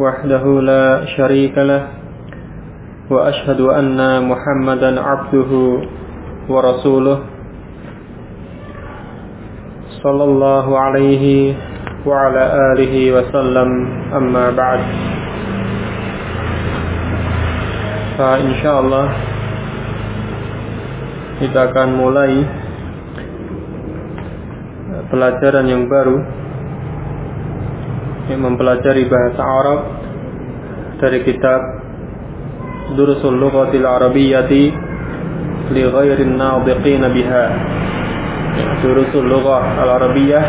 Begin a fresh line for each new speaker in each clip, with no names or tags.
وحده لا شريك له وأشهد أن محمدا عبده ورسوله صلى الله عليه وعلى آله وسلم أما بعد فإن شاء الله kita akan mulai pelajaran yang baru yang mempelajari bahasa Arab dari kitab Durusul Lughatil Arabiyyati li ghairin nadiqin biha. Durusul Lughah Al-Arabiyyah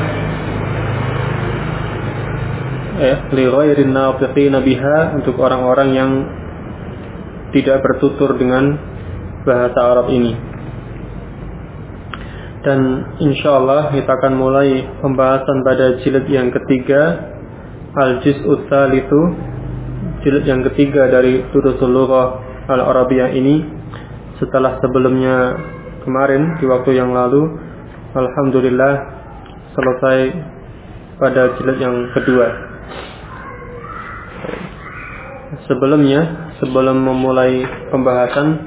eh li ghairin nadiqin biha untuk orang-orang yang tidak bertutur dengan bahasa Arab ini. Dan insya Allah kita akan mulai pembahasan pada jilid yang ketiga Al-Juz'u itu jilid yang ketiga dari Durusul Lughah Al-Arabiyah ini setelah sebelumnya kemarin di waktu yang lalu Alhamdulillah selesai pada jilid yang kedua. Sebelumnya sebelum memulai pembahasan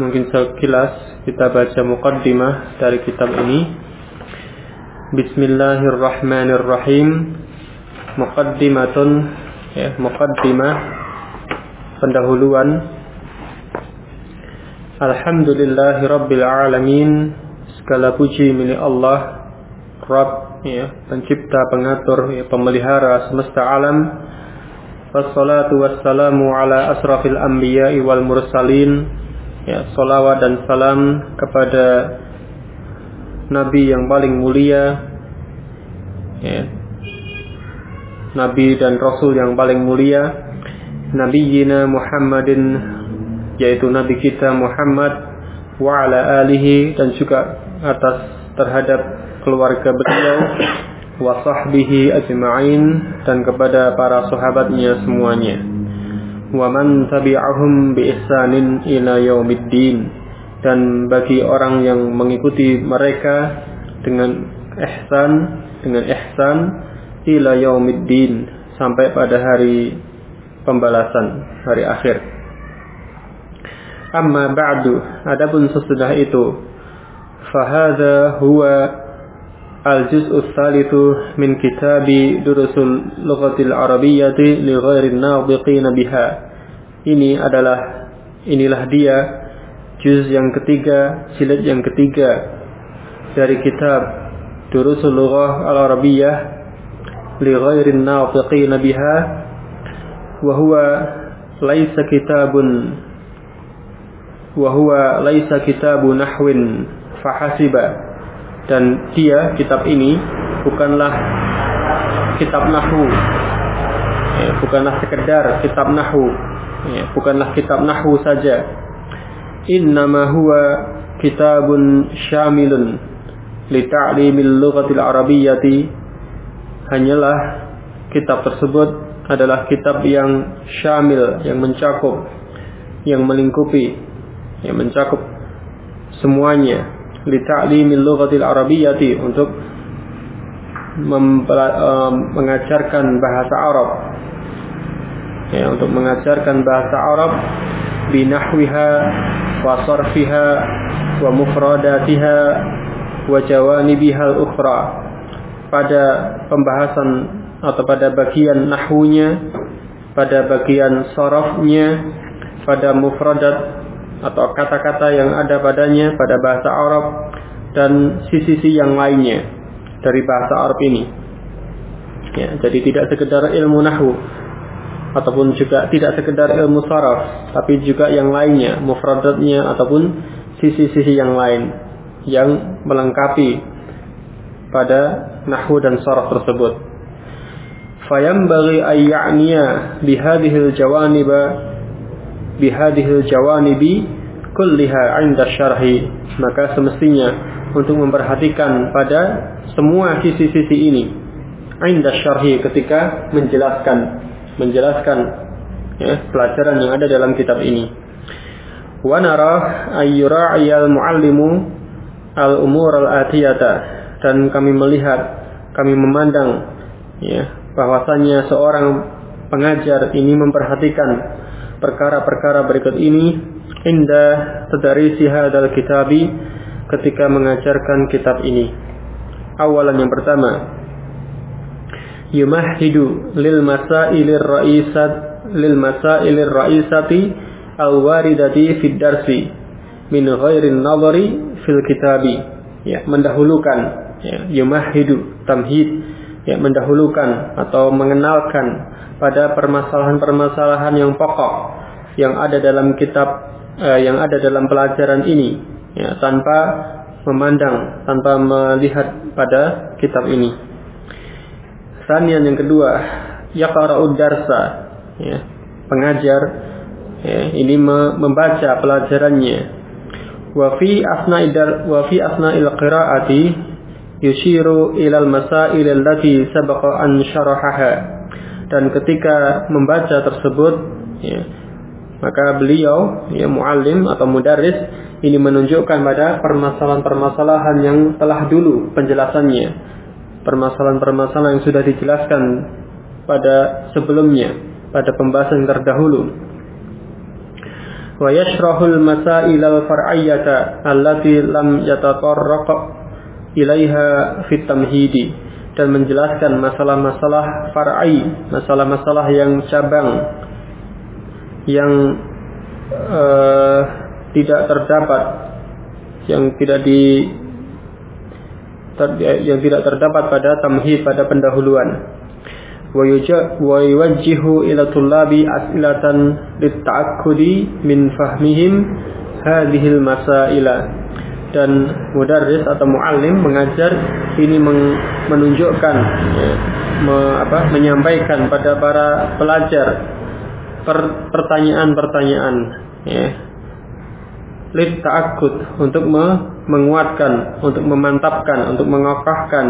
mungkin sekilas kita baca muqaddimah dari kitab ini. Bismillahirrahmanirrahim. Muqaddimatun ya muqaddimah pendahuluan. Alhamdulillahi rabbil alamin segala puji milik Allah Rabb ya pencipta pengatur ya, pemelihara semesta alam. Wassalatu wassalamu ala asrafil anbiya'i wal mursalin. Ya, salawat dan salam kepada Nabi yang paling mulia. Ya, Nabi dan Rasul yang paling mulia Nabi Yina Muhammadin Yaitu Nabi kita Muhammad Wa ala alihi Dan juga atas terhadap keluarga beliau wa sahbihi ajma'in dan kepada para sahabatnya semuanya. Wa man tabi'ahum bi ihsanin ila yaumiddin. Dan bagi orang yang mengikuti mereka dengan ihsan dengan ihsan ila yaumiddin sampai pada hari pembalasan hari akhir. Amma ba'du adapun sesudah itu fahadha huwa al-juz'u tsalitsu min kitabi durusul lughatil arabiyyati li ghairi nadhiqin biha. Ini adalah inilah dia juz yang ketiga jilid yang ketiga dari kitab Durusul Lughah Al-Arabiyyah biha wa huwa laisa kitabun wa huwa laisa kitabu nahwin fahasiba dan dia kitab ini bukanlah kitab nahu. Ya, bukanlah sekedar kitab nahu. Ya, bukanlah kitab nahu saja. Innama huwa kitabun syamilun li ta'limil lughatil arabiyyati hanyalah kitab tersebut adalah kitab yang syamil yang mencakup yang melingkupi yang mencakup semuanya. Lita'limil lughatil arabiyyati untuk mengajarkan bahasa Arab. Ya untuk mengajarkan bahasa Arab binahwiha wa sarfiha wa mufradatiha wa jawanibiha al-ukhra pada pembahasan atau pada bagian nahwunya pada bagian sarafnya pada mufradat atau kata-kata yang ada padanya pada bahasa Arab dan sisi-sisi yang lainnya dari bahasa Arab ini. Ya, jadi tidak sekedar ilmu nahwu ataupun juga tidak sekedar ilmu saraf, tapi juga yang lainnya, mufradatnya ataupun sisi-sisi yang lain yang melengkapi pada nahwu dan saraf tersebut. Fayambaghi ay ya'niya bihadhil jawaniba bihadhil jawanibi kulliha 'inda syarhi. Maka semestinya untuk memperhatikan pada semua sisi-sisi ini. 'Inda syarhi ketika menjelaskan menjelaskan ya, pelajaran yang ada dalam kitab ini. Wa nara ayyura'iyal muallimu al-umur al-atiyata dan kami melihat kami memandang ya bahwasanya seorang pengajar ini memperhatikan perkara-perkara berikut ini indah tadarisi hadal kitabi ketika mengajarkan kitab ini. Awalan yang pertama, yumahidu lil masailir raisat lil masailir raisati al waridati fid darsi min ghairin nadhari fil kitabi. Ya, mendahulukan ya, yumahidu tamhid ya mendahulukan atau mengenalkan pada permasalahan-permasalahan yang pokok yang ada dalam kitab eh, yang ada dalam pelajaran ini ya tanpa memandang tanpa melihat pada kitab ini. Sanian yang kedua, yaqra'ud darsa ya, pengajar ya, ini membaca pelajarannya. Wa fi asna'id wa fi asna'il yushiru ilal masail allati sabaqa an syarahaha. Dan ketika membaca tersebut ya, maka beliau ya muallim atau mudarris ini menunjukkan pada permasalahan-permasalahan yang telah dulu penjelasannya. Permasalahan-permasalahan yang sudah dijelaskan pada sebelumnya pada pembahasan terdahulu. Wa yashrahul masail al-far'iyyata allati lam yatatarraq ilaiha fit tamhidi dan menjelaskan masalah-masalah far'i, masalah-masalah yang cabang yang uh, tidak terdapat yang tidak di ter, yang tidak terdapat pada tamhid pada pendahuluan. Wa yuwajjihu ila tullabi as'ilatan min fahmihim hadhihi al-masaila dan mudarris atau muallim mengajar ini menunjukkan me, apa, menyampaikan pada para pelajar pertanyaan-pertanyaan ya lid ta'akud untuk me, menguatkan, untuk memantapkan, untuk mengokohkan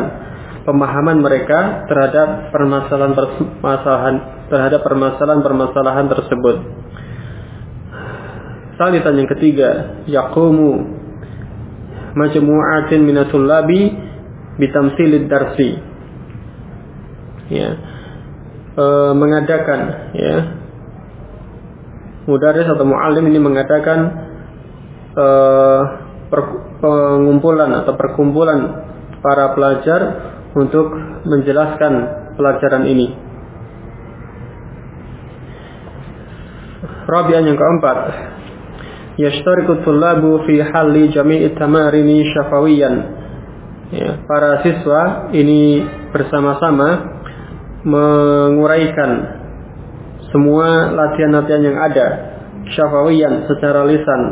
pemahaman mereka terhadap permasalahan-permasalahan terhadap permasalahan-permasalahan tersebut. Salitan yang ketiga, yaqumu majmu'atin minatul labi bitamsilid darsi. Ya. E, mengadakan ya. Mudaris atau muallim ini mengadakan e, per, pengumpulan atau perkumpulan para pelajar untuk menjelaskan pelajaran ini. Rabian yang keempat, yashtariku tullabu fi halli jami'i tamarini syafawiyan. Ya, para siswa ini bersama-sama menguraikan semua latihan-latihan yang ada syafawiyan secara lisan.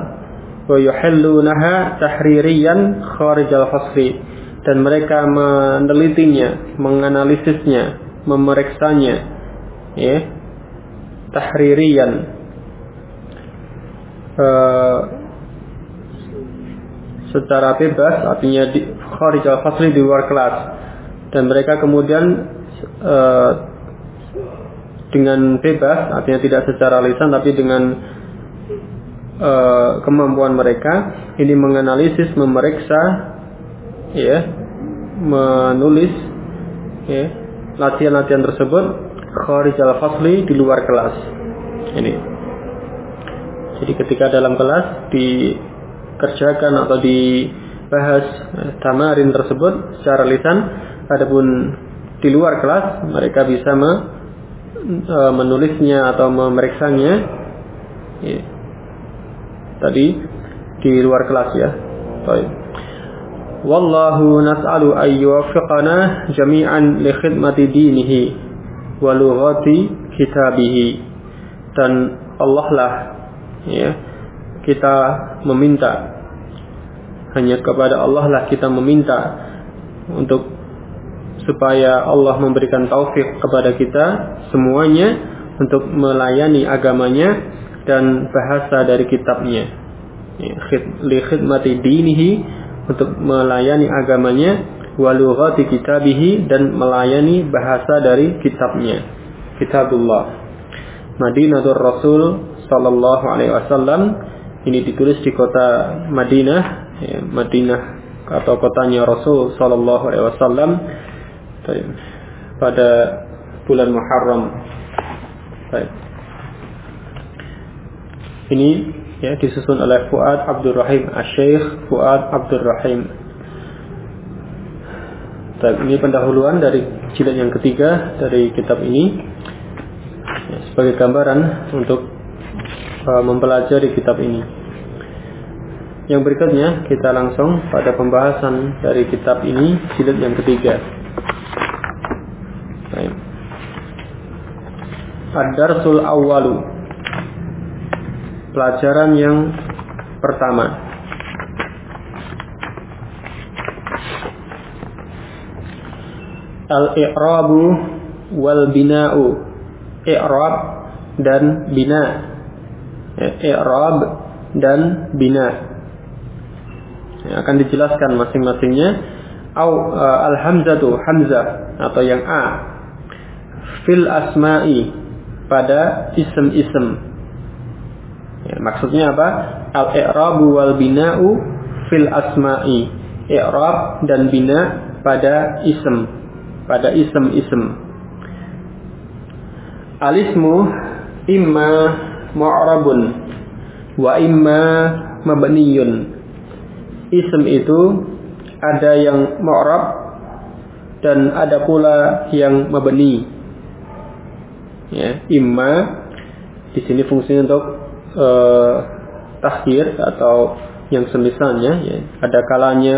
Wa yuhallunaha tahririyan kharij al-fasli dan mereka menelitinya, menganalisisnya, memeriksanya. Ya tahririyan uh, secara bebas artinya di kharij al-fasli di luar kelas. Dan mereka kemudian uh, dengan bebas artinya tidak secara lisan tapi dengan uh, kemampuan mereka ini menganalisis memeriksa ya menulis ya latihan-latihan tersebut kharij al-fasli di luar kelas. Ini jadi ketika dalam kelas dikerjakan atau dibahas eh, tamarin tersebut secara lisan, adapun di luar kelas mereka bisa me, e, menulisnya atau memeriksanya ya. tadi di luar kelas ya. Baik. Wallahu nas'alu ay yuwaffiqana jami'an li khidmati dinihi wa lughati kitabihi. Dan Allah lah ya kita meminta hanya kepada Allah lah kita meminta untuk supaya Allah memberikan taufik kepada kita semuanya untuk melayani agamanya dan bahasa dari kitabnya. Ya, li khidmati dinihi untuk melayani agamanya walughati kitabihi dan melayani bahasa dari kitabnya. Kitabullah. Madinatul Rasul sallallahu alaihi wasallam ini ditulis di kota Madinah, ya, Madinah atau kotanya Rasul sallallahu alaihi wasallam pada bulan Muharram. Ini ya disusun oleh Fuad Abdul Rahim Asy-Syaikh Fuad Abdul Rahim. Ini pendahuluan dari jilid yang ketiga dari kitab ini ya, sebagai gambaran untuk mempelajari kitab ini. Yang berikutnya kita langsung pada pembahasan dari kitab ini jilid yang ketiga. Ad-darsul awwalu. Pelajaran yang pertama. Al-i'rabu wal bina'u I'rab dan bina I'rab dan bina ya, Akan dijelaskan masing-masingnya Au uh, al-hamzatu hamzah atau yang A fil asma'i pada isem-isem. Ya, maksudnya apa? Al-i'rabu wal bina'u fil asma'i. I'rab dan bina pada isem, pada isem-isem. Alismu imma mu'rabun. Wa imma mabniyun. Isem itu ada yang mu'rab dan ada pula yang mabni. Ya imma di sini fungsinya untuk takhir atau yang semisalnya ya ada kalanya.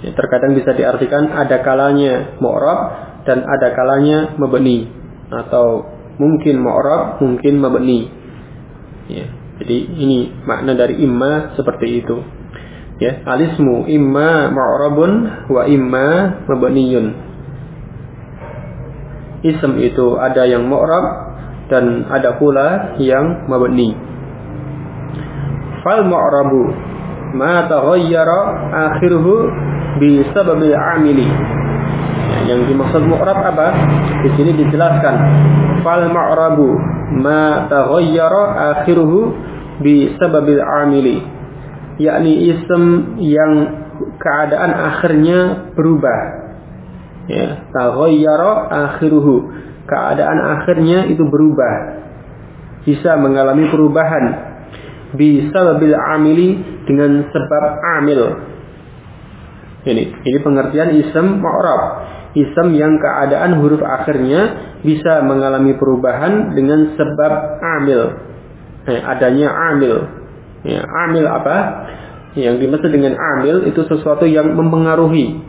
Ya, terkadang bisa diartikan ada kalanya mu'rab dan ada kalanya mabni. Atau mungkin mu'rab mungkin mabni ya jadi ini makna dari imma seperti itu ya alismu imma mu'rabun wa imma mabniyun Ism itu ada yang mu'rab dan ada pula yang mabni. Fal mu'rabu ma taghayyara akhiruhu bi sababil amili. Ya, yang dimaksud mu'rab apa? Di sini dijelaskan. Fal mu'rabu ma taghayyara akhiruhu bi sababil amili. Yakni ism yang keadaan akhirnya berubah. Ya taghayyara akhiruhu. Keadaan akhirnya itu berubah. Bisa mengalami perubahan. Bisa lebih amili dengan sebab amil. Ini ini pengertian ism ma'rab ism yang keadaan huruf akhirnya bisa mengalami perubahan dengan sebab amil eh, adanya amil ya, amil apa yang dimaksud dengan amil itu sesuatu yang mempengaruhi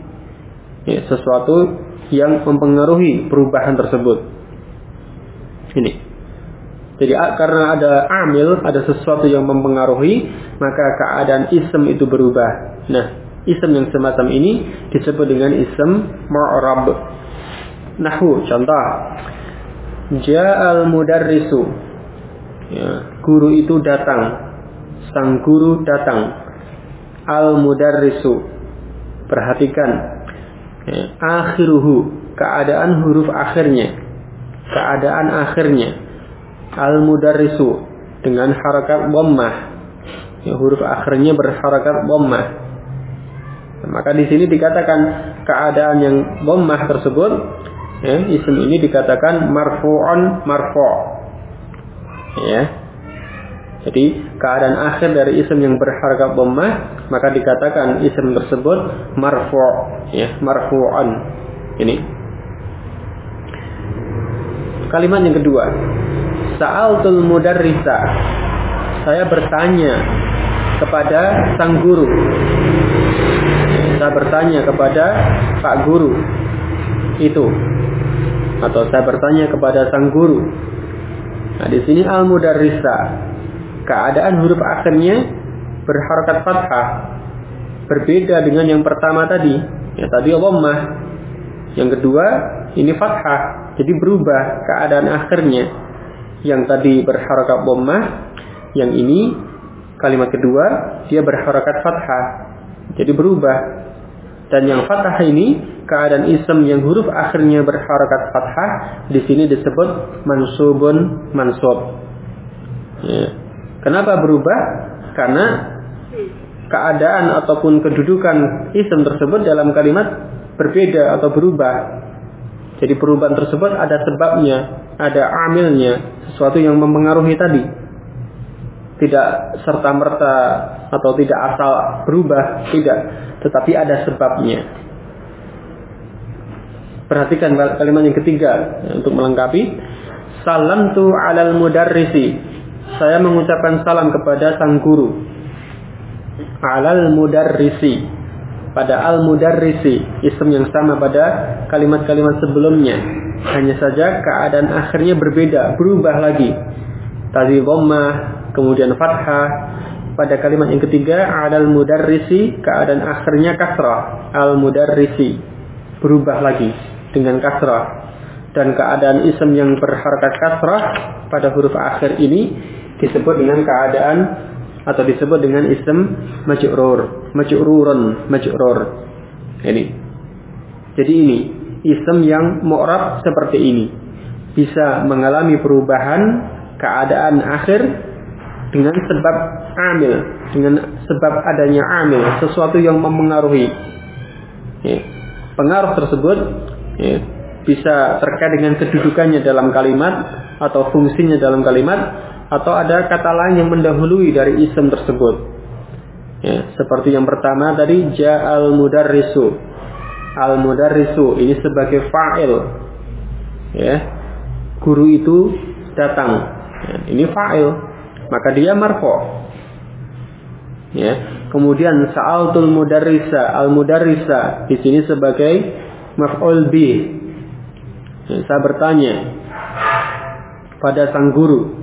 ya, sesuatu yang mempengaruhi perubahan tersebut. Ini. Jadi karena ada amil, ada sesuatu yang mempengaruhi, maka keadaan ism itu berubah. Nah, ism yang semacam ini disebut dengan ism ma'rab. Nahu, contoh. Ja'al mudarrisu. Ya, guru itu datang. Sang guru datang. Al mudarrisu. Perhatikan ya, akhiruhu keadaan huruf akhirnya keadaan akhirnya al mudarrisu dengan harakat dhammah ya, huruf akhirnya berharakat dhammah maka di sini dikatakan keadaan yang dhammah tersebut ya, isim ini dikatakan marfu'un marfu' ya jadi keadaan akhir dari isim yang berharga dhammah maka dikatakan isim tersebut marfu' ya, marfu'an. Ini. Kalimat yang kedua. Sa'altul mudarrisa. Saya bertanya kepada sang guru. Saya bertanya kepada Pak guru. Itu. Atau saya bertanya kepada sang guru. Nah, di sini al-mudarrisa keadaan huruf akhirnya berharakat fathah berbeda dengan yang pertama tadi ya tadi dhammah Yang kedua, ini fathah. Jadi berubah keadaan akhirnya. Yang tadi berharakat bommah, yang ini kalimat kedua dia berharakat fathah. Jadi berubah. Dan yang fathah ini keadaan ism yang huruf akhirnya berharakat fathah di sini disebut mansubun mansub. Ya. Kenapa berubah? Karena keadaan ataupun kedudukan ism tersebut dalam kalimat berbeda atau berubah. Jadi perubahan tersebut ada sebabnya, ada amilnya, sesuatu yang mempengaruhi tadi. Tidak serta-merta atau tidak asal berubah, tidak, tetapi ada sebabnya. Perhatikan kalimat yang ketiga untuk melengkapi. Salam tu alal mudarrisi. Saya mengucapkan salam kepada sang guru. Alal mudarrisi pada al-mudarrisi, isim yang sama pada kalimat-kalimat sebelumnya. Hanya saja keadaan akhirnya berbeda, berubah lagi. Tadi dhammah, kemudian fathah. Pada kalimat yang ketiga, al-mudarrisi, keadaan akhirnya kasrah. Al-mudarrisi, berubah lagi dengan kasrah. Dan keadaan isim yang berharakat kasrah pada huruf akhir ini disebut dengan keadaan atau disebut dengan ism majrur, majrurun, majrur. Ini. Jadi ini ism yang mu'rab seperti ini bisa mengalami perubahan keadaan akhir dengan sebab amil, dengan sebab adanya amil, sesuatu yang mempengaruhi. Ya. Pengaruh tersebut ya, bisa terkait dengan kedudukannya dalam kalimat atau fungsinya dalam kalimat atau ada kata lain yang mendahului dari isim tersebut. Ya, seperti yang pertama tadi ja'al mudarrisu. Al mudarrisu ini sebagai fa'il. Ya. Guru itu datang. Ya, ini fa'il. Maka dia marfo. Ya. Kemudian sa'altul mudarrisa, al mudarrisa di sini sebagai maf'ul bi. Ya, saya bertanya pada sang guru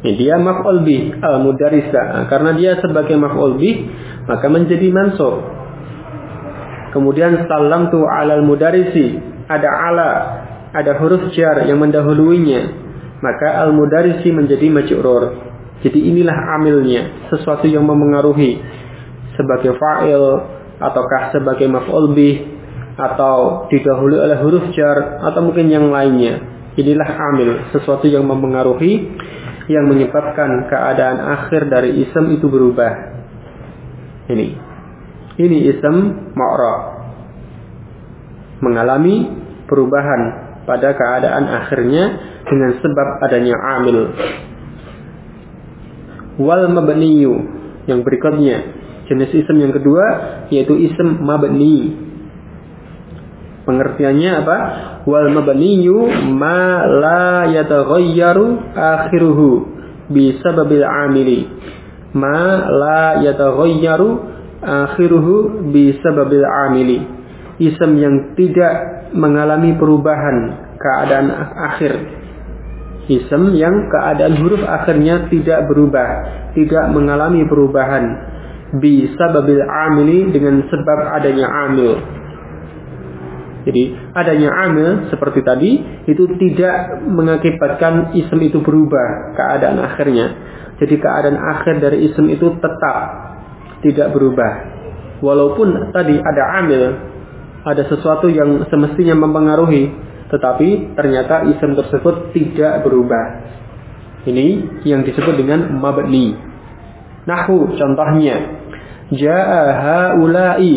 ini dia maf'ul bih al mudarisa. Nah, karena dia sebagai maf'ul bih maka menjadi mansub. Kemudian salam tu alal mudarisi. Ada ala, ada huruf jar yang mendahuluinya. Maka al mudarisi menjadi majrur. Jadi inilah amilnya, sesuatu yang memengaruhi sebagai fa'il ataukah sebagai maf'ul bih atau didahului oleh huruf jar atau mungkin yang lainnya. Inilah amil, sesuatu yang memengaruhi yang menyebabkan keadaan akhir dari ism itu berubah. Ini. Ini ism ma'ra. Mengalami perubahan pada keadaan akhirnya dengan sebab adanya amil. Wal mabniyu yang berikutnya jenis ism yang kedua yaitu ism mabni Pengertiannya apa? Wal mabniyu ma la yataghayyaru akhiruhu bisababil amili. Ma la yataghayyaru akhiruhu bisababil amili. Ism yang tidak mengalami perubahan keadaan akhir. Ism yang keadaan huruf akhirnya tidak berubah, tidak mengalami perubahan. Bisa babil amili dengan sebab adanya amil jadi adanya amil seperti tadi itu tidak mengakibatkan ism itu berubah keadaan akhirnya. Jadi keadaan akhir dari ism itu tetap tidak berubah. Walaupun tadi ada amil, ada sesuatu yang semestinya mempengaruhi, tetapi ternyata ism tersebut tidak berubah. Ini yang disebut dengan mabni. Nahu contohnya. Ja'a haula'i.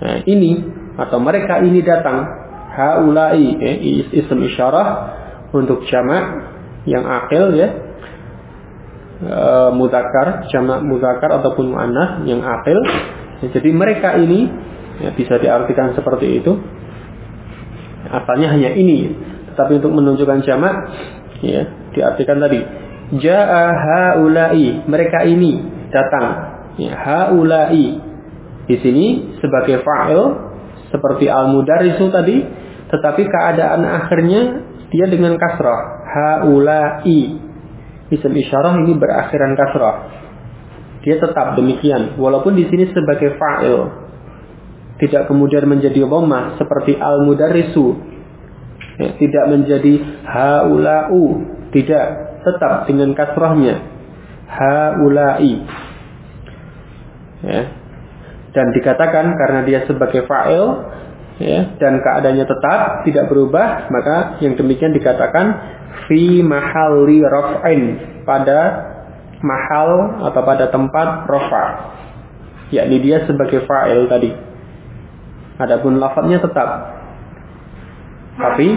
Nah, ini atau mereka ini datang haulai eh, isim isyarah untuk jamak yang akil ya e, mudakar jamak mudakar ataupun muannas yang akil jadi mereka ini ya, bisa diartikan seperti itu asalnya hanya ini tetapi untuk menunjukkan jamak ya diartikan tadi jaa mereka ini datang ya haulai di sini sebagai fa'il seperti al-mudarisu tadi, tetapi keadaan akhirnya dia dengan kasrah. Haulai. Isim isyarah ini berakhiran kasrah. Dia tetap demikian, walaupun di sini sebagai fa'il. Tidak kemudian menjadi dhammah seperti al-mudarrisu. Ya, tidak menjadi haula'u, tidak, tetap dengan kasrahnya. Haula'i. Ya. Dan dikatakan karena dia sebagai fa'il ya, dan keadaannya tetap tidak berubah, maka yang demikian dikatakan fi mahalli raf'in pada mahal atau pada tempat rafa. Yakni dia sebagai fa'il tadi. Adapun lafadznya tetap. Tapi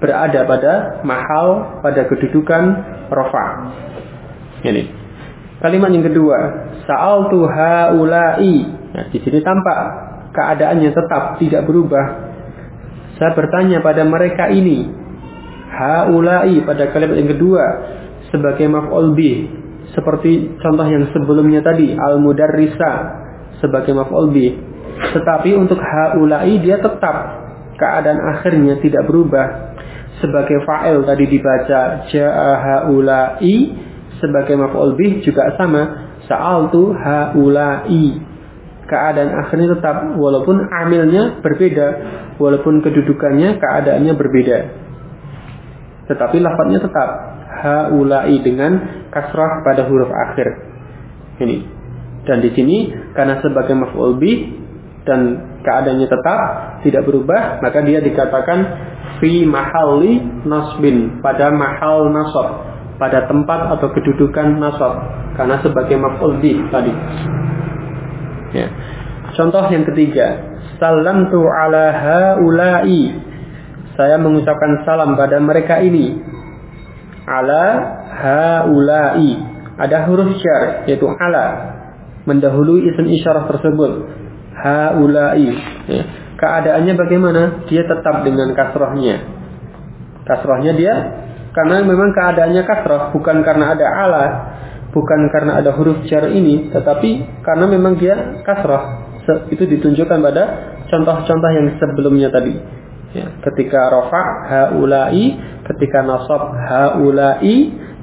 berada pada mahal pada kedudukan rafa. Ini. Kalimat yang kedua, sa'altu haula'i. Nah, di sini tampak keadaannya tetap tidak berubah. Saya bertanya pada mereka ini, haula'i pada kalimat yang kedua sebagai maf'ul bih seperti contoh yang sebelumnya tadi al-mudarrisa sebagai maf'ul bih. Tetapi untuk haula'i dia tetap keadaan akhirnya tidak berubah. Sebagai fa'il tadi dibaca ja'a haula'i sebagai maf'ul bih juga sama sa'altu haula'i keadaan akhirnya tetap walaupun amilnya berbeda, walaupun kedudukannya keadaannya berbeda. Tetapi lafadznya tetap haulai dengan kasrah pada huruf akhir. Ini. Dan di sini karena sebagai maf'ul bih dan keadaannya tetap tidak berubah, maka dia dikatakan fi mahalli nasbin pada mahal nasab pada tempat atau kedudukan nasab karena sebagai maf'ul bih tadi. Ya. Contoh yang ketiga, salam tu ala haula'i. Saya mengucapkan salam pada mereka ini. Ala haula'i. Ada huruf syar yaitu ala mendahului isim isyarah tersebut. Haula'i. Ya. Keadaannya bagaimana? Dia tetap dengan kasrohnya. Kasrohnya dia karena memang keadaannya kasroh bukan karena ada ala bukan karena ada huruf jar ini, tetapi karena memang dia kasrah. Itu ditunjukkan pada contoh-contoh yang sebelumnya tadi. Ya, ketika rofa haulai, ketika nasab haulai,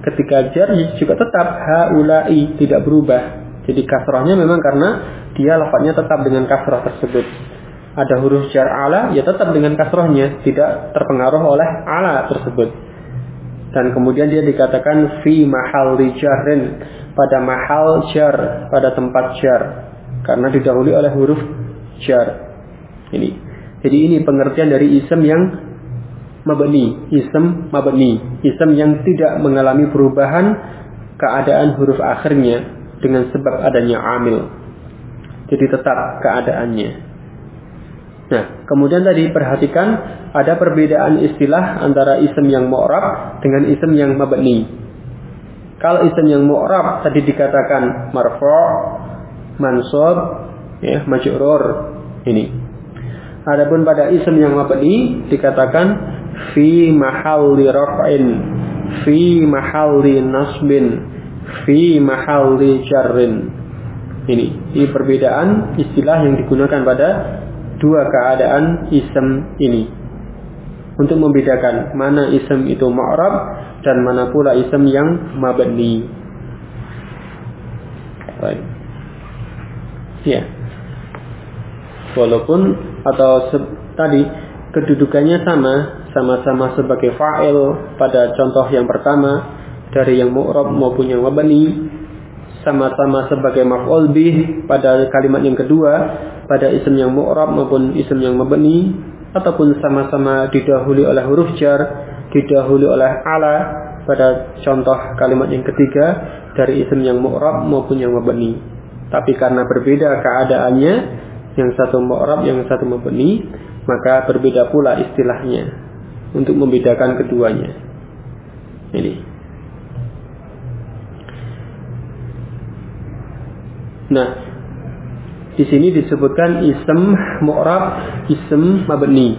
ketika jar juga tetap haulai tidak berubah. Jadi kasrahnya memang karena dia lafadznya tetap dengan kasrah tersebut. Ada huruf jar ala, ya tetap dengan kasrahnya, tidak terpengaruh oleh ala tersebut. Dan kemudian dia dikatakan fi mahal jarrin pada mahal jar pada tempat jar. Karena didahului oleh huruf jar. Ini. Jadi ini pengertian dari ism yang mabni ism mabni. Ism yang tidak mengalami perubahan keadaan huruf akhirnya dengan sebab adanya amil jadi tetap keadaannya Nah, kemudian tadi perhatikan ada perbedaan istilah antara isim yang mu'rab dengan isim yang mabni. Kalau isim yang mu'rab tadi dikatakan marfu', mansub, ya, majrur ini. Adapun pada isim yang mabni dikatakan fi mahalli raf'in, fi mahalli nasbin, fi mahalli jarrin. Ini, ini perbedaan istilah yang digunakan pada dua keadaan isem ini untuk membedakan mana isem itu ma'rab dan mana pula isem yang mabni. Baik. Ya. Walaupun atau tadi kedudukannya sama, sama-sama sebagai fa'il pada contoh yang pertama dari yang mu'rab maupun yang mabni, sama-sama sebagai maf'ul bih pada kalimat yang kedua pada isim yang mu'rab maupun isim yang mabni ataupun sama-sama didahului oleh huruf jar didahului oleh ala pada contoh kalimat yang ketiga dari isim yang mu'rab maupun yang mabni. Tapi karena berbeda keadaannya yang satu mu'rab yang satu mabni maka berbeda pula istilahnya untuk membedakan keduanya. Ini Nah, di sini disebutkan ism mu'rab, ism mabni.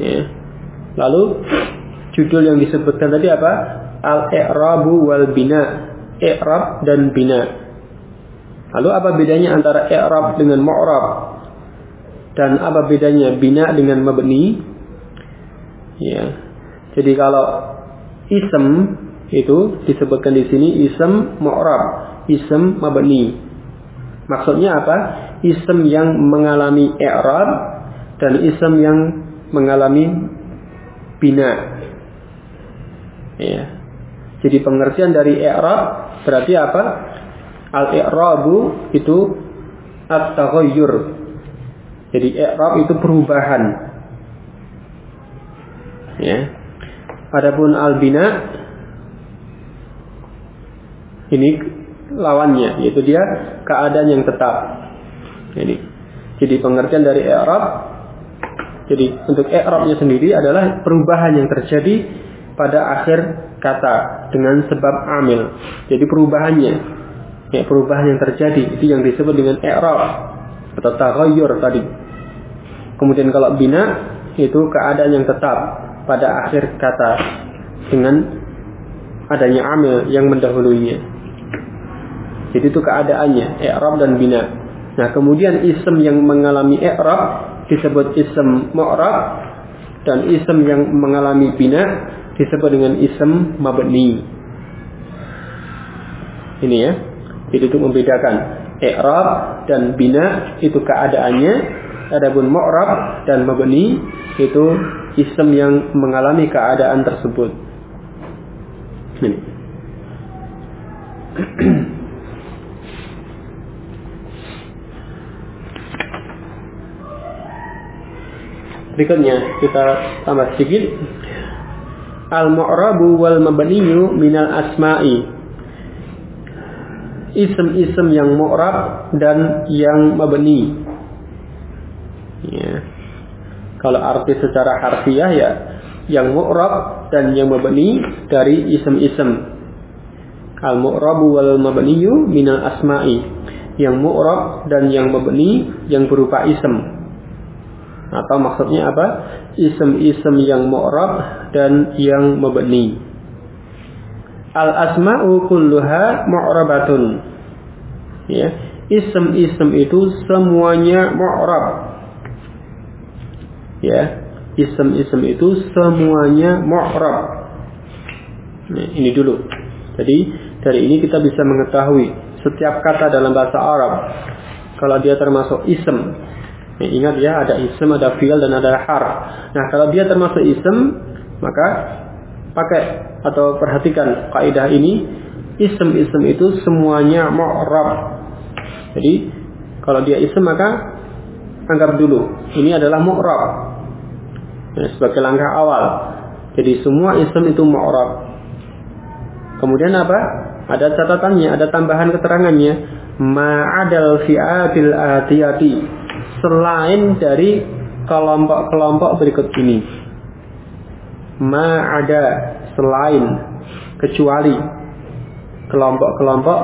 Ya. Lalu judul yang disebutkan tadi apa? Al-i'rabu wal bina. I'rab dan bina. Lalu apa bedanya antara i'rab dengan mu'rab? Dan apa bedanya bina dengan mabni? Ya. Jadi kalau ism itu disebutkan di sini ism mu'rab ism mabni. Maksudnya apa? isim yang mengalami i'rab dan isim yang mengalami bina. Ya. Jadi pengertian dari i'rab berarti apa? Al-i'rabu itu at-taghayyur. Jadi i'rab itu perubahan. Ya. Adapun al-bina ini lawannya yaitu dia keadaan yang tetap. Jadi jadi pengertian dari i'rab jadi untuk i'rabnya sendiri adalah perubahan yang terjadi pada akhir kata dengan sebab amil. Jadi perubahannya ya perubahan yang terjadi itu yang disebut dengan i'rab atau taghayyur tadi. Kemudian kalau bina itu keadaan yang tetap pada akhir kata dengan adanya amil yang mendahulunya. Jadi itu keadaannya, i'rab dan bina. Nah, kemudian ism yang mengalami i'rab disebut ism mu'rab dan ism yang mengalami bina disebut dengan ism mabni. Ini ya. Jadi itu membedakan i'rab dan bina itu keadaannya, adapun mu'rab dan mabni itu ism yang mengalami keadaan tersebut. Ini. Berikutnya kita tambah sedikit. Al-mu'rabu wal mabniyu minal asma'i. Isem-isem yang mu'rab dan yang mabni. Ya. Kalau arti secara harfiah ya yang mu'rab dan yang mabni dari isem-isem. Al-mu'rabu wal mabniyu minal asma'i. Yang mu'rab dan yang mabni yang berupa isem. Atau maksudnya apa? Isem-isem yang mu'rab dan yang mabni. Al-asma'u kulluha mu'rabatun. Ya, isem-isem itu semuanya mu'rab. Ya, isem-isem itu semuanya mu'rab. Nah, ini dulu. Jadi dari ini kita bisa mengetahui setiap kata dalam bahasa Arab kalau dia termasuk isem Ya, ingat ya, ada ism, ada fi'il dan ada harf. Nah, kalau dia termasuk ism, maka pakai atau perhatikan kaidah ini, ism-ism itu semuanya mu'rab. Jadi, kalau dia ism maka anggap dulu ini adalah mu'rab. Ya, sebagai langkah awal. Jadi semua ism itu mu'rab. Kemudian apa? Ada catatannya, ada tambahan keterangannya. Ma'adal fi'atil atiyati selain dari kelompok-kelompok berikut ini. Ma ada selain kecuali kelompok-kelompok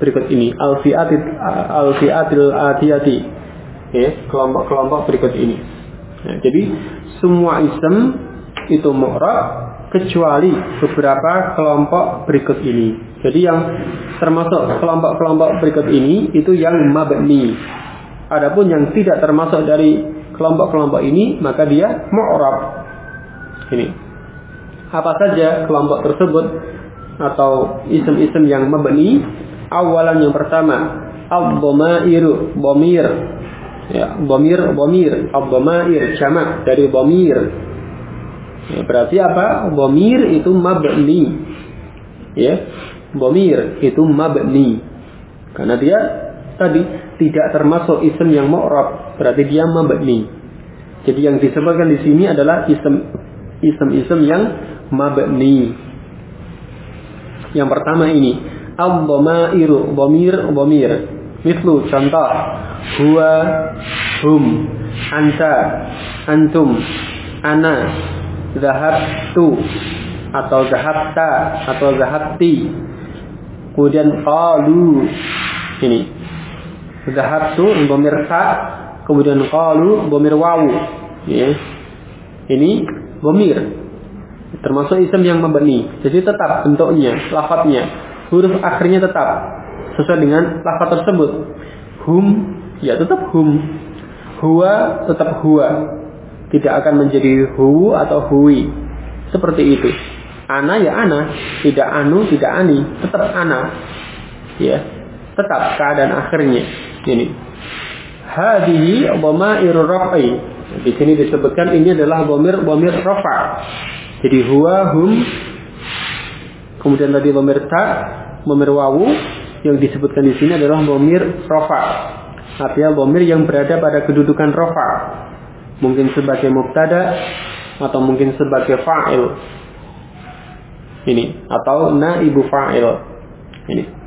berikut ini. Al-fi'atil al-fi'atil atiyati. Ya, kelompok-kelompok berikut ini. Ya, jadi semua ism itu mu'rab kecuali beberapa kelompok berikut ini. Jadi yang termasuk kelompok-kelompok berikut ini itu yang mabni. Adapun yang tidak termasuk dari kelompok-kelompok ini, maka dia mu'rab. Ini. Apa saja kelompok tersebut atau isim-isim yang mabni? Awalan yang pertama, al-dhamairu, bomir. Ya, bomir, bomir, al-dhamair jamak dari bomir. Ya, berarti apa? Bomir itu mabni. Ya, bomir itu mabni. Karena dia tadi tidak termasuk isim yang mu'rab, berarti dia mabni. Jadi yang disebutkan di sini adalah isim isim-isim yang mabni. Yang pertama ini al-dhamairu, dhamir, dhamir. Mislu contoh huwa, hum, anta, antum, ana, zahabtu atau zahabta atau zahabti. Kemudian qalu ini Zahabtu bomir ta, kemudian qalu bomir wawu. Ya. Ini bomir. Termasuk isim yang membeni. Jadi tetap bentuknya, lafadznya, huruf akhirnya tetap sesuai dengan lafaz tersebut. Hum, ya tetap hum. Huwa tetap huwa. Tidak akan menjadi hu atau hui. Seperti itu. Ana ya ana, tidak anu, tidak ani, tetap ana. Ya, tetap keadaan akhirnya. Ini. Hadihi dhamirur raf'i. Di sini disebutkan ini adalah dhamir dhamir rafa. Jadi huwa hum kemudian tadi dhamir ta, dhamir wawu yang disebutkan di sini adalah dhamir rafa. Artinya dhamir yang berada pada kedudukan rafa. Mungkin sebagai mubtada atau mungkin sebagai fa'il. Ini atau naibu fa'il. Ini.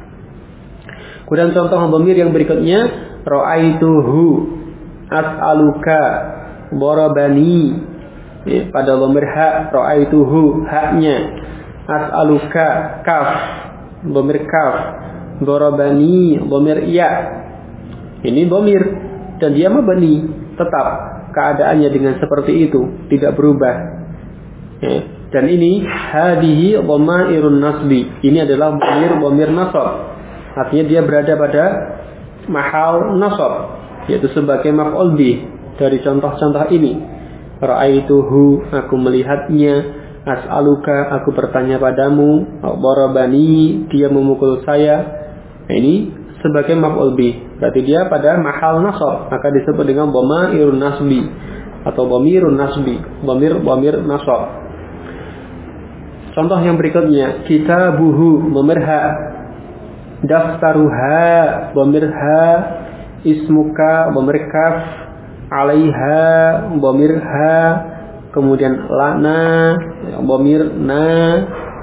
Kemudian contoh dhamir yang berikutnya Ra'aituhu as'aluka borobani. Ya, pada lomir ha ra'aituhu haknya. As'aluka kaf lomir kaf borobani lomir ya. Ini bomir dan dia mabani tetap keadaannya dengan seperti itu tidak berubah. Ya. dan ini hadihi irun nasbi. Ini adalah bomir bomir nasab artinya dia berada pada mahal nasab yaitu sebagai maf'ul bih dari contoh-contoh ini. Ra'aituhu aku melihatnya. As'aluka aku bertanya padamu. Barabani dia memukul saya. Nah, ini sebagai maf'ul bih. Berarti dia pada mahal nasab maka disebut dengan irun nasbi atau bamirun nasbi bamir bamir nasab. Contoh yang berikutnya kita buhu memerha daftaruha bomir ha ismuka bomir kaf alaiha bomir ha kemudian lana bomir na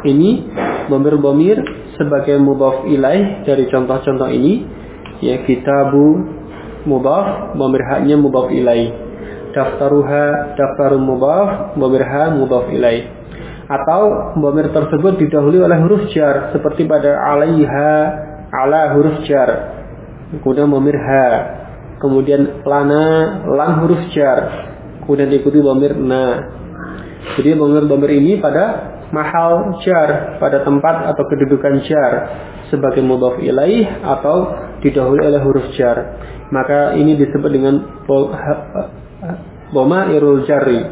ini bomir bomir sebagai mudhaf ilaih dari contoh-contoh ini ya kitabu mudhaf bomir haknya mudhaf ilaih. Daftaruha daftarun mudhaf bomir ha mudhaf ilaih. Atau bomir tersebut didahului oleh huruf jar seperti pada alaiha ala huruf jar. Kemudian bomir ha. Kemudian lana lang huruf jar. Kemudian diikuti bomir na. Jadi bomir-bomir ini pada mahal jar pada tempat atau kedudukan jar. Sebagai mudhaf ilaih atau didahului oleh huruf jar. Maka ini disebut dengan boma irul jari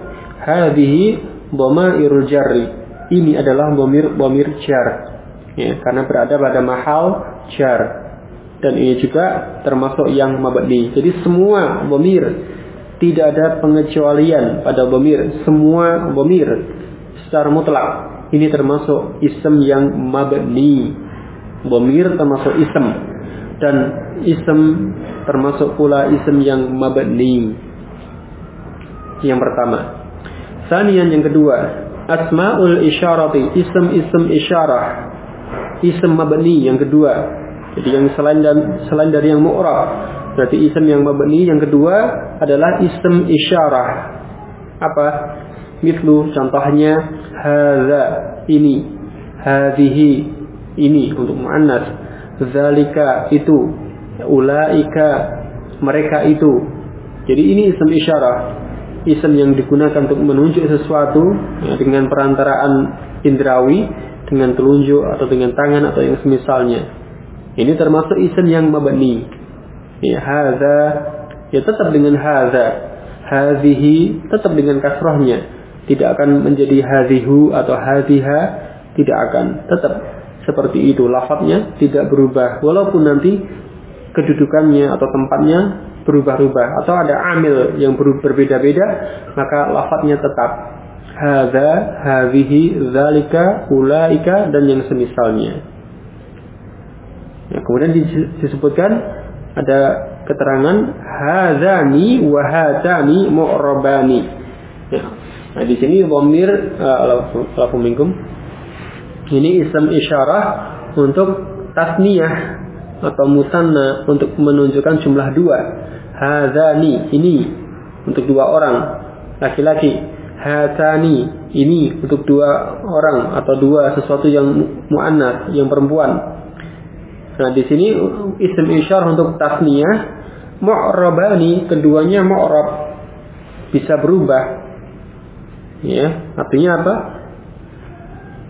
hadhihi Boma irul jari. Ini adalah bomir bomir jar. Ya, karena berada pada mahal jar. Dan ini juga termasuk yang mabni. Jadi semua bomir tidak ada pengecualian pada bomir. Semua bomir secara mutlak ini termasuk ism yang mabni. Bomir termasuk ism dan ism termasuk pula ism yang mabni. Yang pertama, Sanian yang kedua, asmaul isyarati, ism-ism isyarah. Ism mabni yang kedua. Jadi yang selain dan selain dari yang mu'rab. Berarti ism yang mabni yang kedua adalah ism isyarah. Apa? Mislu contohnya hadza ini, hadhihi ini untuk muannas, zalika itu, ulaika mereka itu. Jadi ini ism isyarah isim yang digunakan untuk menunjuk sesuatu ya, dengan perantaraan indrawi dengan telunjuk atau dengan tangan atau yang semisalnya. Ini termasuk isim yang mabni. Ya, hadza ya tetap dengan hadza. Hadhihi tetap dengan kasrahnya. Tidak akan menjadi hadhihu atau hadhiha, tidak akan. Tetap seperti itu lafadznya tidak berubah walaupun nanti kedudukannya atau tempatnya berubah-ubah atau ada amil yang berbeda-beda maka lafadznya tetap hadza hadhihi zalika ulaika dan yang semisalnya ya, kemudian disebutkan ada keterangan hadzani wa hadzani mu'rabani ya. nah di sini dhamir uh, ini ism isyarah untuk tasniyah atau musanna untuk menunjukkan jumlah dua Hadani ini untuk dua orang laki-laki. Hatani ini untuk dua orang atau dua sesuatu yang muannas yang perempuan. Nah di sini isim isyar untuk tasniyah mu'rabani keduanya mu'rab bisa berubah. Ya, artinya apa?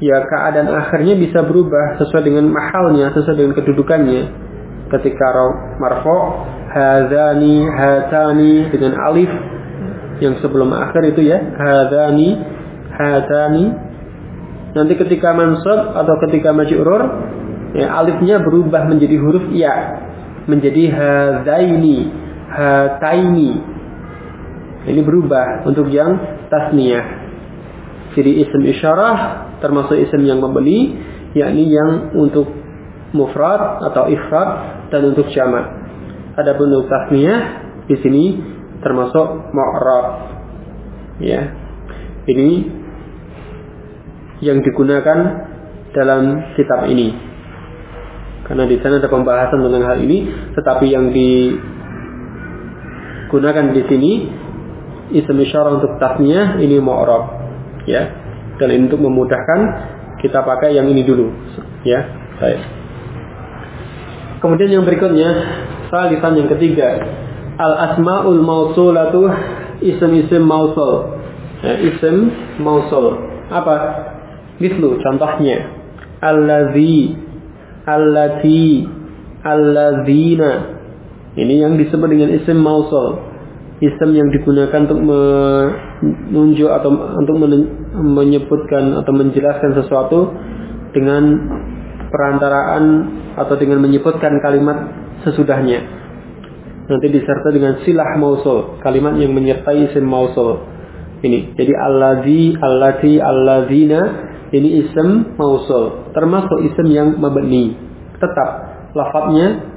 Ya keadaan akhirnya bisa berubah sesuai dengan mahalnya, sesuai dengan kedudukannya. Ketika marfo hadani hatani dengan alif yang sebelum akhir itu ya hadani hatani nanti ketika mansub atau ketika majrur ya alifnya berubah menjadi huruf ya menjadi hadaini hataini. Ini berubah untuk yang tasniyah. Jadi isim isyarah termasuk isim yang membeli, yakni yang untuk mufrad atau ifrad dan untuk jamak. Adapun untuk tasniyah di sini termasuk mu'rab. Ya. Ini yang digunakan dalam kitab ini. Karena di sana ada pembahasan tentang hal ini, tetapi yang digunakan di sini isim isyarah untuk tasniyah ini mu'rab. Ya. Dan untuk memudahkan kita pakai yang ini dulu. Ya. Baik. Kemudian yang berikutnya, salisan yang ketiga, al asmaul mausulatu isim-isim mausul. Ya, isim mausul. Apa? Mislu contohnya allazi allati allazina. Ini yang disebut dengan isim mausul. Isim yang digunakan untuk menunjuk atau untuk menyebutkan atau menjelaskan sesuatu dengan perantaraan atau dengan menyebutkan kalimat sesudahnya. Nanti disertai dengan silah mausul, kalimat yang menyertai isim mausul. Ini. Jadi allazi, allati, allazina ini isim mausul, termasuk isim yang mabni. Tetap lafadznya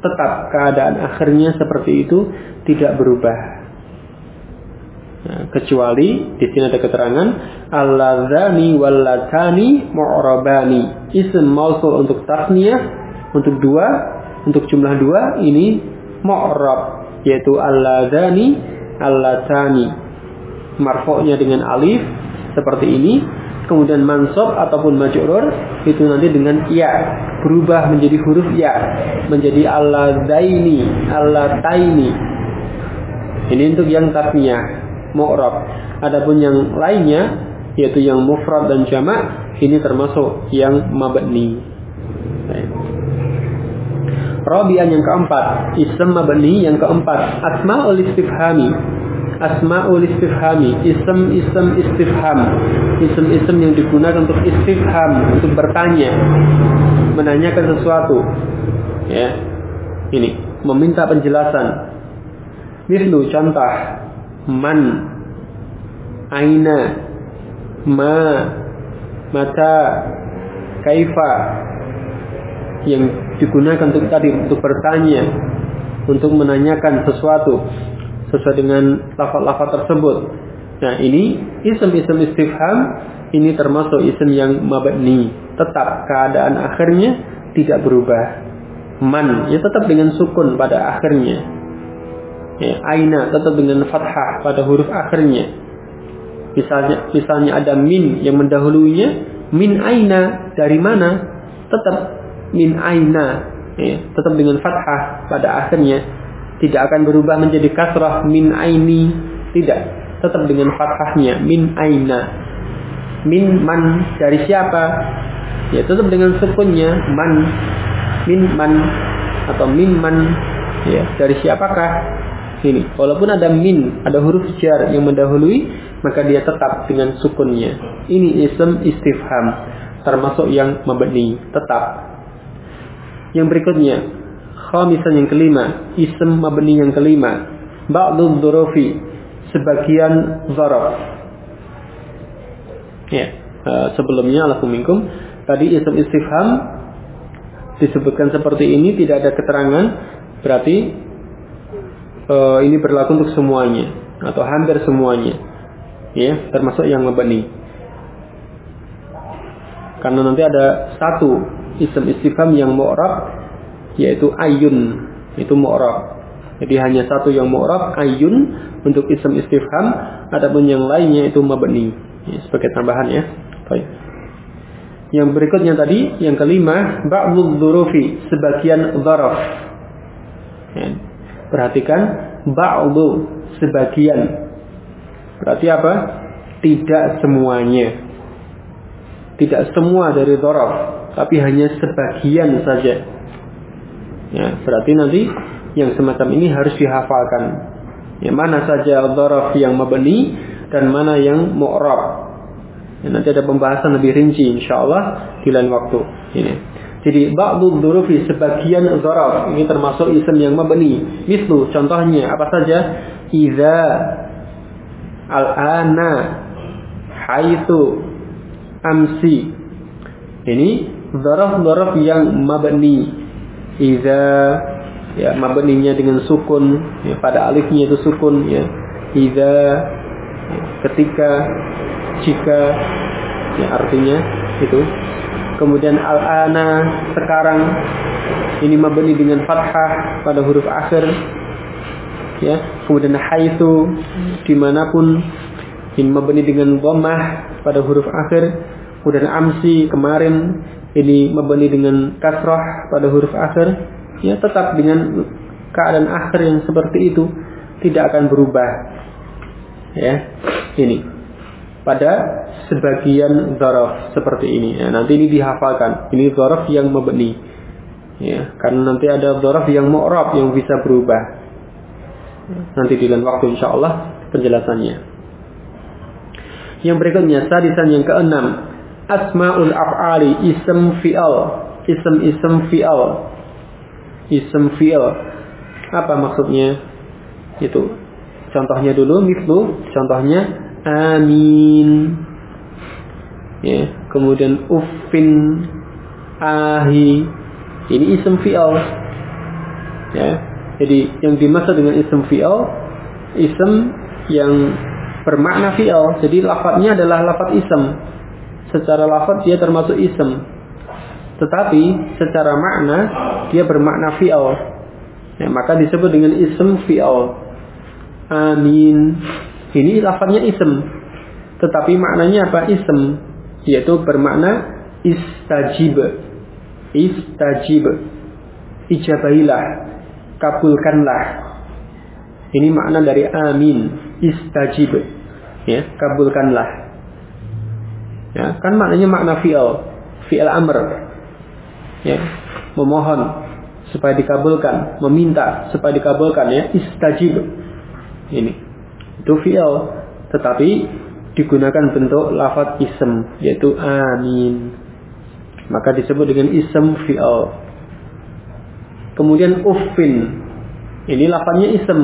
tetap keadaan akhirnya seperti itu tidak berubah. Nah, kecuali di sini ada keterangan alladzani wallatani mu'rabani. Isim mausul untuk tasniyah untuk dua, untuk jumlah dua ini mu'rab yaitu alladzani allatani. Marfoknya dengan alif seperti ini. Kemudian mansub ataupun majrur itu nanti dengan ya. Berubah menjadi huruf ya. Menjadi alladaini allataini. Ini untuk yang tasniyah mu'rab. Adapun yang lainnya yaitu yang mufrad dan jamak ini termasuk yang mabni Rabi'an yang keempat, ism mabni yang keempat, asma'ul istifhami asmaul istifhami, ism-ism istifham, ism-ism yang digunakan untuk istifham, untuk bertanya, menanyakan sesuatu. Ya. Ini, meminta penjelasan. Mislu contoh man aina ma mata kaifa yang digunakan untuk tadi untuk bertanya untuk menanyakan sesuatu sesuai dengan lafaz-lafaz tersebut. Nah ini isim-isim istifham ini termasuk isim yang mabni. Tetap keadaan akhirnya tidak berubah. Man ya tetap dengan sukun pada akhirnya. Ya, aina tetap dengan fathah pada huruf akhirnya. Misalnya misalnya ada min yang mendahulunya, min aina dari mana? Tetap min aina. Ya, tetap dengan fathah pada akhirnya tidak akan berubah menjadi kasrah min aini tidak tetap dengan fathahnya min aina. Min man dari siapa? Ya tetap dengan sukunnya man min man atau min man ya dari siapakah? Ini walaupun ada min ada huruf jar yang mendahului maka dia tetap dengan sukunnya. Ini ism istifham termasuk yang membeni tetap yang berikutnya. Khamisan yang kelima, ism mabni yang kelima, ba'dul dhurufi, sebagian zaraf. Ya, uh, sebelumnya alakumingkum tadi ism istifham disebutkan seperti ini tidak ada keterangan. Berarti uh, ini berlaku untuk semuanya. Atau hampir semuanya. Ya termasuk yang mabni. Karena nanti ada satu ism istifham yang mu'rab yaitu ayun itu mu'rab. Jadi hanya satu yang mu'rab ayun untuk isim istifham, adapun yang lainnya itu mabni. Ya, sebagai tambahan ya. Baik. Yang berikutnya tadi, yang kelima, ba'dul dhurufi, sebagian dzaraf. Ya. Perhatikan ba'du sebagian. Berarti apa? Tidak semuanya. Tidak semua dari dzaraf, tapi hanya sebagian saja. Ya, berarti nanti yang semacam ini harus dihafalkan. Ya, mana saja dzaraf yang mabni dan mana yang mu'rab. Ya, nanti ada pembahasan lebih rinci insyaallah di lain waktu. Ini. Jadi ba'du dhurufi sebagian dzaraf ini termasuk isim yang mabni. Mislu contohnya apa saja? Idza al-ana haitsu amsi. Ini dzaraf-dzaraf yang mabni. Idza ya mabninya dengan sukun ya, pada alifnya itu sukun ya. Idza ya, ketika jika ya artinya itu kemudian al-ana sekarang ini mabni dengan fathah pada huruf akhir ya kemudian haitsu di mana pun ini mabni dengan dhammah pada huruf akhir kemudian amsi kemarin ini mabni dengan kasrah pada huruf akhir ya tetap dengan keadaan akhir yang seperti itu tidak akan berubah ya ini pada sebagian zaraf seperti ini. Ya, nanti ini dihafalkan. Ini zaraf yang mabni. Ya, karena nanti ada zaraf yang mu'rab yang bisa berubah. Nanti di lain waktu insya Allah penjelasannya. Yang berikutnya, sadisan yang keenam. Asma'ul af'ali ism fi'al. Ism-ism fi'al. Ism fi'al. Apa maksudnya? Itu. Contohnya dulu, mislu. Contohnya amin ya kemudian uffin ahi ini ism fi'al ya jadi yang dimaksud dengan ism fi'al ism yang bermakna fi'al jadi lafadznya adalah lafadz ism secara lafadz dia termasuk ism tetapi secara makna dia bermakna fi'al ya, maka disebut dengan ism fi'al amin ini lafadznya ism. Tetapi maknanya apa? Ism. Yaitu bermakna istajib. Istajib. Ijabahilah. Kabulkanlah. Ini makna dari amin. Istajib. Ya, kabulkanlah. Ya, kan maknanya makna fi'al. Fi'al amr. Ya, memohon supaya dikabulkan, meminta supaya dikabulkan ya, istajib. Ini. Itu fi'il tetapi digunakan bentuk lafaz ism yaitu amin. Maka disebut dengan ism fi'il kemudian uffin. Ini lafaznya ism.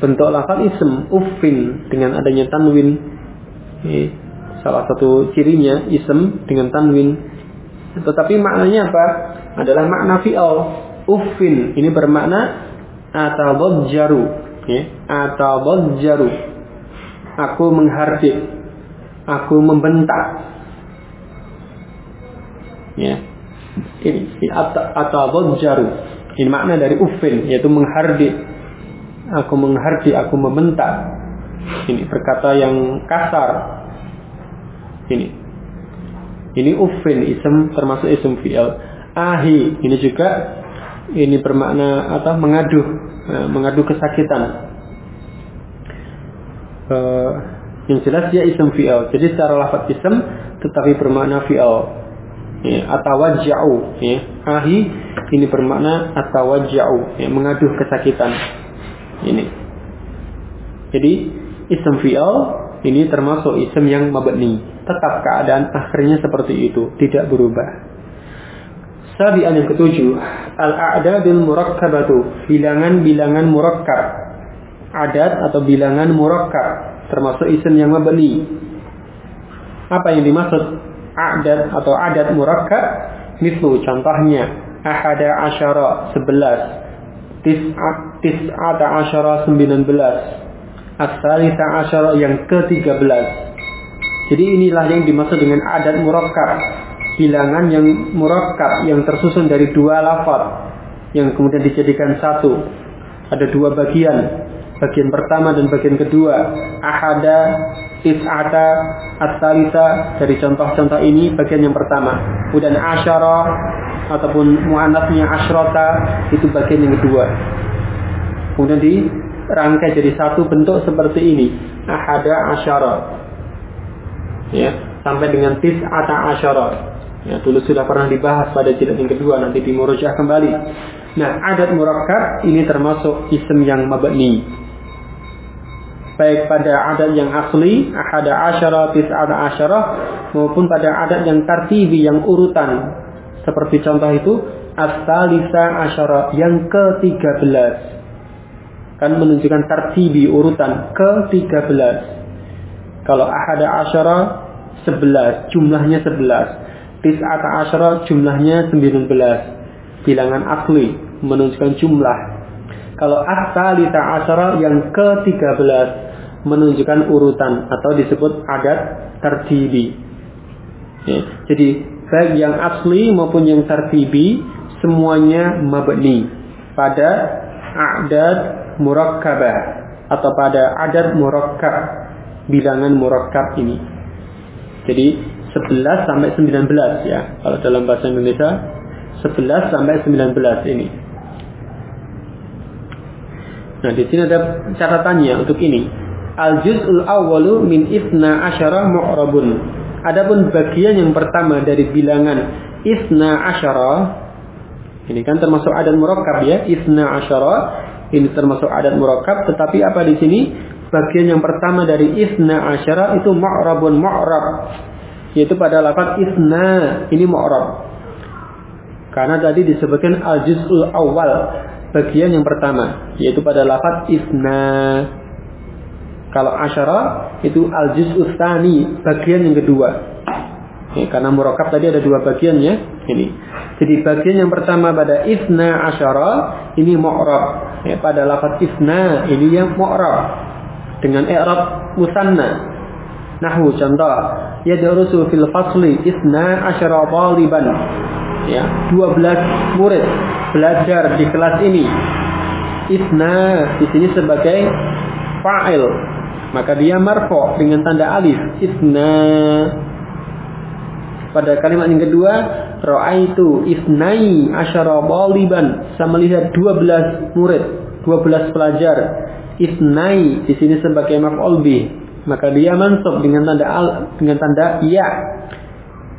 Bentuk lafaz ism uffin. Dengan adanya tanwin salah satu cirinya ism dengan tanwin. Tetapi maknanya apa? Adalah makna fi'il uffin ini bermakna jaru ya, atau jaru aku menghardik aku membentak. Ya ini atau jaru ini makna dari ufin yaitu menghardik. Aku menghardik aku membentak. Ini berkata yang kasar ini ini ufin ism termasuk ism fi'il ahi ini juga ini bermakna apa mengadu Eh, mengadu kesakitan. Uh, yang jelas dia ism fi'al. Jadi secara lafaz ism tetapi bermakna fi'al. Ya, atawajja'u ya. Ahi ini bermakna atawajja'u ya, mengadu kesakitan. Ini. Jadi ism fi'al ini termasuk ism yang mabni. Tetap keadaan akhirnya seperti itu, tidak berubah. Sabian yang ketujuh, al-a'dadul murakkabatu, bilangan-bilangan murakkab. Adat atau bilangan murakkab, termasuk isim yang mabni. Apa yang dimaksud adat atau adat murakkab? Mislu contohnya, ahada asyara sebelas, tis'ata asyara sembilan belas, asalisa asyara yang ke tiga belas. Jadi inilah yang dimaksud dengan adat murakkab bilangan yang murakkab yang tersusun dari dua lafaz yang kemudian dijadikan satu. Ada dua bagian. Bagian pertama dan bagian kedua. Ahada, tis'ata, asalisa dari contoh-contoh ini bagian yang pertama. Kemudian asyara ataupun muannasnya asyrota itu bagian yang kedua. Kemudian dirangkai jadi satu bentuk seperti ini. Ahada asyara. Ya, sampai dengan tis'ata asyara Ya, dulu sudah pernah dibahas pada jilid yang kedua, nanti dimurujah kembali. Nah, adat murakkab ini termasuk isim yang mabni. Baik pada adat yang asli, ahada asyara, tis'ada asyara, maupun pada adat yang tartibi, yang urutan. Seperti contoh itu As-salisa asyara yang ke-13 kan menunjukkan tertibi urutan ke-13. Kalau ahada asyara 11 jumlahnya 11 tis'ata asyara jumlahnya 19 bilangan asli menunjukkan jumlah. Kalau as-salisa asyara yang ke-13 menunjukkan urutan atau disebut adat tertibi ya, jadi baik yang asli maupun yang tertibi semuanya mabni pada adat murakkabah atau pada adat murakkab bilangan murakkab ini. Jadi 11 sampai 19 ya. Kalau dalam bahasa Indonesia 11 sampai 19 ini. Nah, di sini ada catatannya untuk ini. Al-juz'ul awwalu min isna asyara mu'rabun. Adapun bagian yang pertama dari bilangan isna asyara ini kan termasuk adat murakkab ya, isna asyara. Ini termasuk adat murakkab, tetapi apa di sini? Bagian yang pertama dari isna asyara itu ma'rabun ma'rab. Yaitu pada lafaz isna, ini ma'rab. Karena tadi disebutkan al-juz'ul awal, bagian yang pertama, yaitu pada lafaz isna. Kalau asyara itu al-juz'ul tsani, bagian yang kedua. Ya, karena murakab tadi ada dua bagian ya. Ini. Jadi bagian yang pertama pada isna asyara ini mu'rab. Ya, pada lafaz isna ini yang mu'rab dengan i'rab musanna. Nahu contoh, ya darusu fil fasli isna asyara taliban. Ya, 12 murid belajar di kelas ini. Isna di sini sebagai fa'il. Maka dia marfo dengan tanda alif. Isna pada kalimat yang kedua, itu isnai asyara baliban. Saya melihat 12 murid, 12 pelajar. Isnai di sini sebagai maf'ul bih. Maka dia mansub dengan tanda al, dengan tanda ya.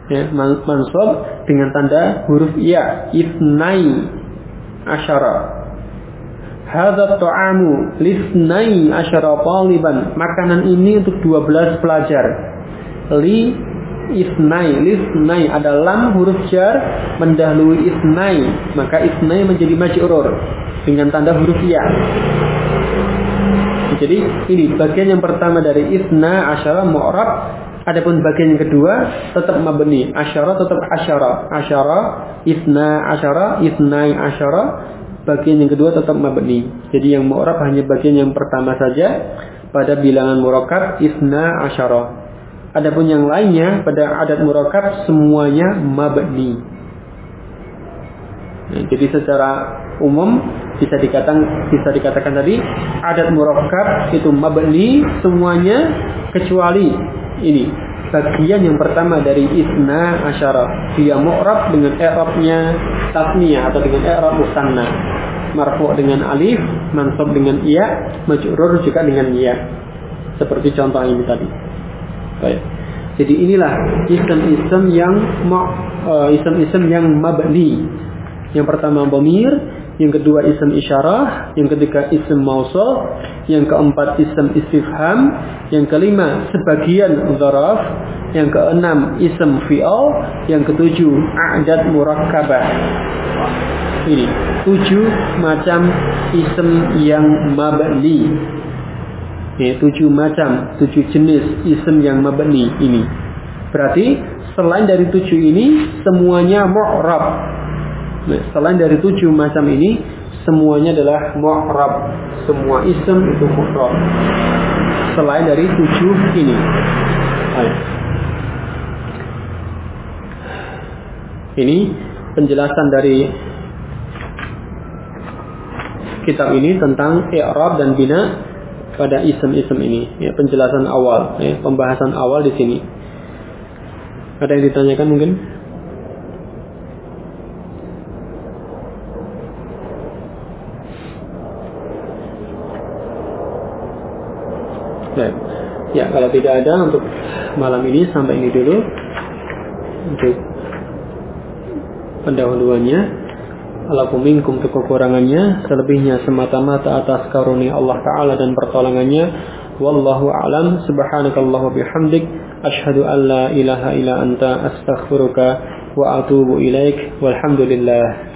Ya, mansub dengan tanda huruf ya. Isnai asyara. Hadza ta'amu lisnai asyara taliban. Makanan ini untuk 12 pelajar. Li isnai. Lisnai ada lam huruf jar mendahului isnai. Maka isnai menjadi majrur dengan tanda huruf ya. Jadi ini bagian yang pertama dari isna asyara mu'rab. Adapun bagian yang kedua tetap mabni. Asyara tetap asyara. Asyara isna asyara isnai asyara. Bagian yang kedua tetap mabni. Jadi yang mu'rab hanya bagian yang pertama saja. Pada bilangan murakkab isna asyara Adapun yang lainnya pada adat murakab semuanya mabni. Nah, jadi secara umum bisa dikatakan bisa dikatakan tadi adat murakab itu mabni semuanya kecuali ini. Bagian yang pertama dari isna asyara. Dia mu'rab dengan i'rabnya tasniyah atau dengan i'rab musanna. Marfu dengan alif mansub dengan iya majrur juga dengan iya seperti contoh ini tadi Baik. Jadi inilah ism-ism yang uh, ism-ism yang mabni. Yang pertama bomir, yang kedua ism isyarah, yang ketiga ism mausul, yang keempat ism istifham, yang kelima sebagian zaraf, yang keenam ism fi'al, yang ketujuh a'dad murakkabah. Ini tujuh macam ism yang mabni ya, tujuh macam, tujuh jenis isim yang mabni ini. Berarti selain dari tujuh ini semuanya mu'rab. Nah, selain dari tujuh macam ini semuanya adalah mu'rab. Semua isim itu mu'rab. Selain dari tujuh ini. Ini penjelasan dari kitab ini tentang i'rab dan bina pada isem-isem ini, ya, penjelasan awal, ya, pembahasan awal di sini. Ada yang ditanyakan mungkin? Baik. Ya, kalau tidak ada untuk malam ini sampai ini dulu untuk pendahuluannya. Alafu minkum kekurangannya selebihnya semata-mata atas karunia Allah taala dan pertolongannya. Wallahu alam. Subhanakallahu bihamdik. Asyhadu an la ilaha illa anta. Astaghfiruka wa atubu ilaik. Walhamdulillah